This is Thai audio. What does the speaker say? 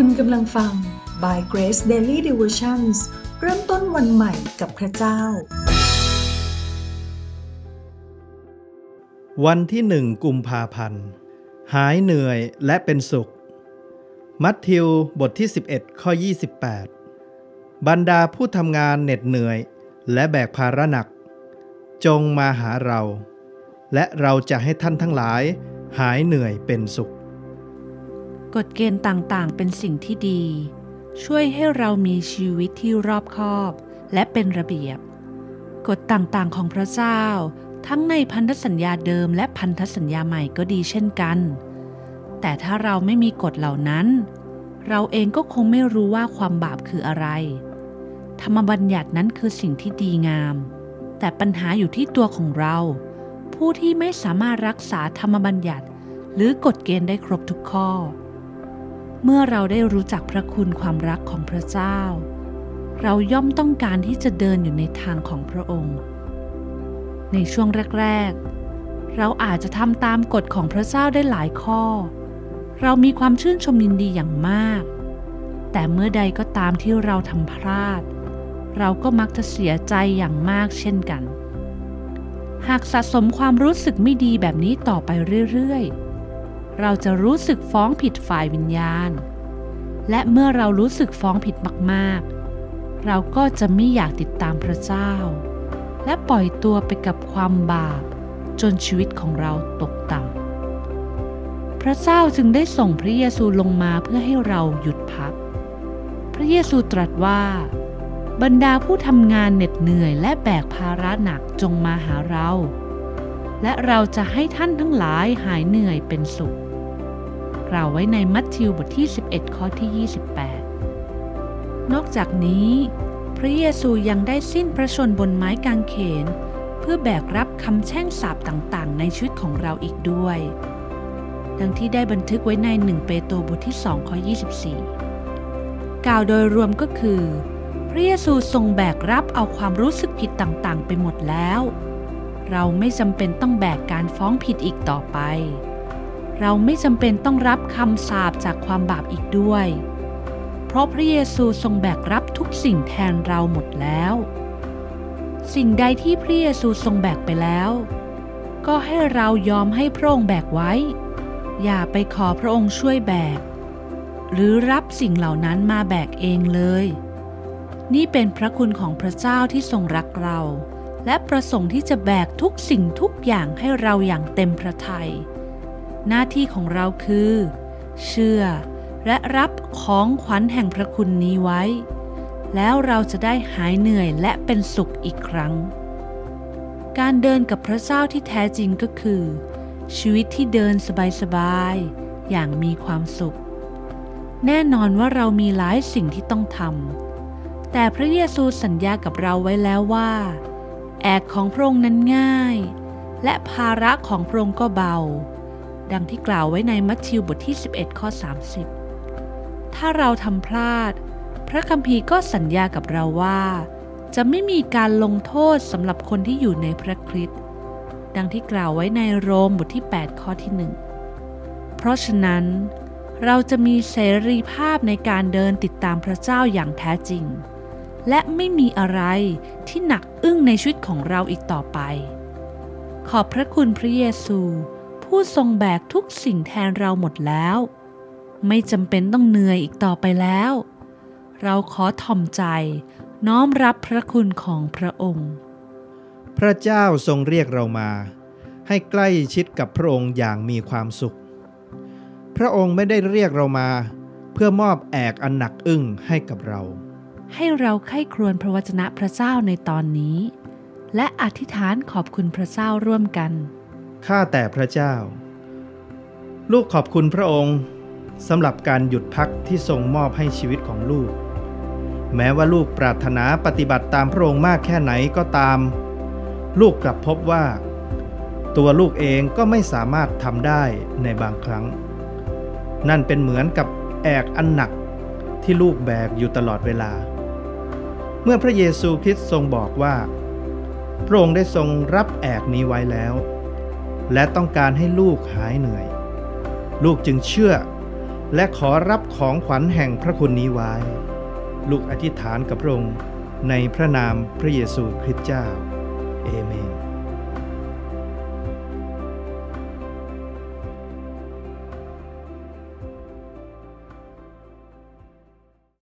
คุณกำลังฟัง by Grace Daily Devotions เริ่มต้นวันใหม่กับพระเจ้า วันที่หนึ่งกุมภาพันธ์ หายเหนื่อยและเป็นสุข มัทธิวบทที่ 11 ข้อ 28 บรรดาผู้ทำงานเหน็ดเหนื่อยและแบกภาระหนัก จงมาหาเรา และเราจะให้ท่านทั้งหลาย หายเหนื่อยเป็นสุข กฎเกณฑ์ต่างๆ เป็นสิ่งที่ดี ช่วยให้เรามีชีวิตที่รอบคอบและเป็นระเบียบ กฎต่างๆของพระเจ้า ทั้งในพันธสัญญาเดิมและพันธสัญญาใหม่ก็ดีเช่นกัน แต่ถ้าเราไม่มีกฎเหล่านั้น เราเองก็คงไม่รู้ว่าความบาปคืออะไร ธรรมบัญญัตินั้นคือสิ่งที่ดีงาม แต่ปัญหาอยู่ที่ตัวของเรา ผู้ที่ไม่สามารถรักษาธรรมบัญญัติหรือกฎเกณฑ์ได้ครบทุกข้อ เมื่อเราได้รู้จักพระคุณความรักของพระเจ้า เราย่อมต้องการที่จะเดินอยู่ในทางของพระองค์ ในช่วงแรก ๆ เราอาจจะทำตามกฎของพระเจ้าได้หลายข้อ เรามีความชื่นชมยินดีอย่างมาก แต่เมื่อใดก็ตามที่เราทำพลาด เราก็มักจะเสียใจอย่างมากเช่นกัน หากสะสมความรู้สึกไม่ดีแบบนี้ต่อไปเรื่อย ๆ เราจะรู้สึกฟ้องผิดฝ่ายวิญญาณ และเมื่อเรารู้สึกฟ้องผิดมากๆ เราก็จะไม่อยากติดตามพระเจ้า และปล่อยตัวไปกับความบาปจนชีวิตของเราตกต่ำ พระเจ้าจึงได้ส่งพระเยซูลงมาเพื่อให้เราหยุดพัก พระเยซูตรัสว่า บรรดาผู้ทำงานเหน็ดเหนื่อยและแบกภาระหนักจงมาหาเรา และเราจะให้ท่านทั้งหลายหายเหนื่อยเป็นสุข กล่าวไว้ในมัทธิวบทที่ 11 ข้อที่ 28 นอกจากนี้ พระเยซูยังได้สิ้นพระชนบนไม้กางเขน เพื่อแบกรับคำแช่งสาปต่างๆ ในชีวิตของเราอีกด้วย ดังที่ได้บันทึกไว้ใน 1 เปโตรบทที่ 2 ข้อ 24 กล่าวโดยรวมก็คือ พระเยซูทรงแบกรับเอาความรู้สึกผิดต่างๆ ไปหมดแล้ว เราไม่จำเป็นต้องแบกการฟ้องผิดอีกต่อไป เราไม่จำเป็นต้องรับคำสาปจากความบาปอีกด้วย เพราะพระเยซูทรงแบกรับทุกสิ่งแทนเราหมดแล้ว สิ่งใดที่พระเยซูทรงแบกไปแล้ว ก็ให้เรายอมให้พระองค์แบกไว้ อย่าไปขอพระองค์ช่วยแบก หรือรับสิ่งเหล่านั้นมาแบกเองเลย นี่เป็นพระคุณของพระเจ้าที่ทรงรักเรา และประสงค์ที่จะแบกทุกสิ่งทุกอย่างให้เราอย่างเต็มพระทยัย หน้าที่ของเราคือ เชื่อและรับของขวัญแห่งพระคุณนี้ไว้ แล้วเราจะได้หายเหนื่อยและเป็นสุขอีกครั้ง การเดินกับพระเจ้าที่แท้จริงก็คือ ชีวิตที่เดินสบายๆอย่างมีความสุข แน่นอนว่าเรามีหลายสิ่งที่ต้องทำแต่พระเยซูสัญญากับเราไว้แล้วว่า แอกของพระองค์นั้นง่าย และภาระของพระองค์ก็เบา ดังที่กล่าวไว้ในมัทธิวบทที่ 11 ข้อ 30 ถ้าเราทำพลาด พระคัมภีร์ก็สัญญากับเราว่า จะไม่มีการลงโทษสำหรับคนที่อยู่ในพระคริสต์ดังที่กล่าวไว้ในโรมบทที่ 8 ข้อที่ 1 เพราะฉะนั้น เราจะมีเสรีภาพในการเดินติดตามพระเจ้าอย่างแท้จริง และไม่มีอะไรที่หนักอึ้งในชีวิตของเราอีกต่อไป ขอบพระคุณพระเยซู ผู้ทรงแบกทุกสิ่งแทนเราหมดแล้ว ไม่จำเป็นต้องเหนื่อยอีกต่อไปแล้ว เราขอถ่อมใจน้อมรับพระคุณของพระองค์ พระเจ้าทรงเรียกเรามา ให้ใกล้ชิดกับพระองค์อย่างมีความสุข พระองค์ไม่ได้เรียกเรามา เพื่อมอบแอกอันหนักอึ้งให้กับเรา ให้เราไข้ครวญพระวจนะพระเจ้าในตอนนี้ และอธิษฐานขอบคุณพระเจ้าร่วมกัน ข้าแต่พระเจ้า ลูกขอบคุณพระองค์สำหรับการหยุดพักที่ทรงมอบให้ชีวิตของลูก แม้ว่าลูกปรารถนาปฏิบัติตามพระองค์มากแค่ไหนก็ตาม ลูกกลับพบว่า ตัวลูกเองก็ไม่สามารถทำได้ในบางครั้ง นั่นเป็นเหมือนกับแอกอันหนักที่ลูกแบกอยู่ตลอดเวลา เมื่อพระเยซูคริสต์ทรงบอกว่า พระองค์ได้ทรงรับแอกนี้ไว้แล้ว และต้องการให้ลูกหายเหนื่อย ลูกจึงเชื่อ และขอรับของขวัญแห่งพระคุณนี้ไว้ ลูกอธิษฐานกับพระองค์ในพระนามพระเยซูคริสต์เจ้า เอเมน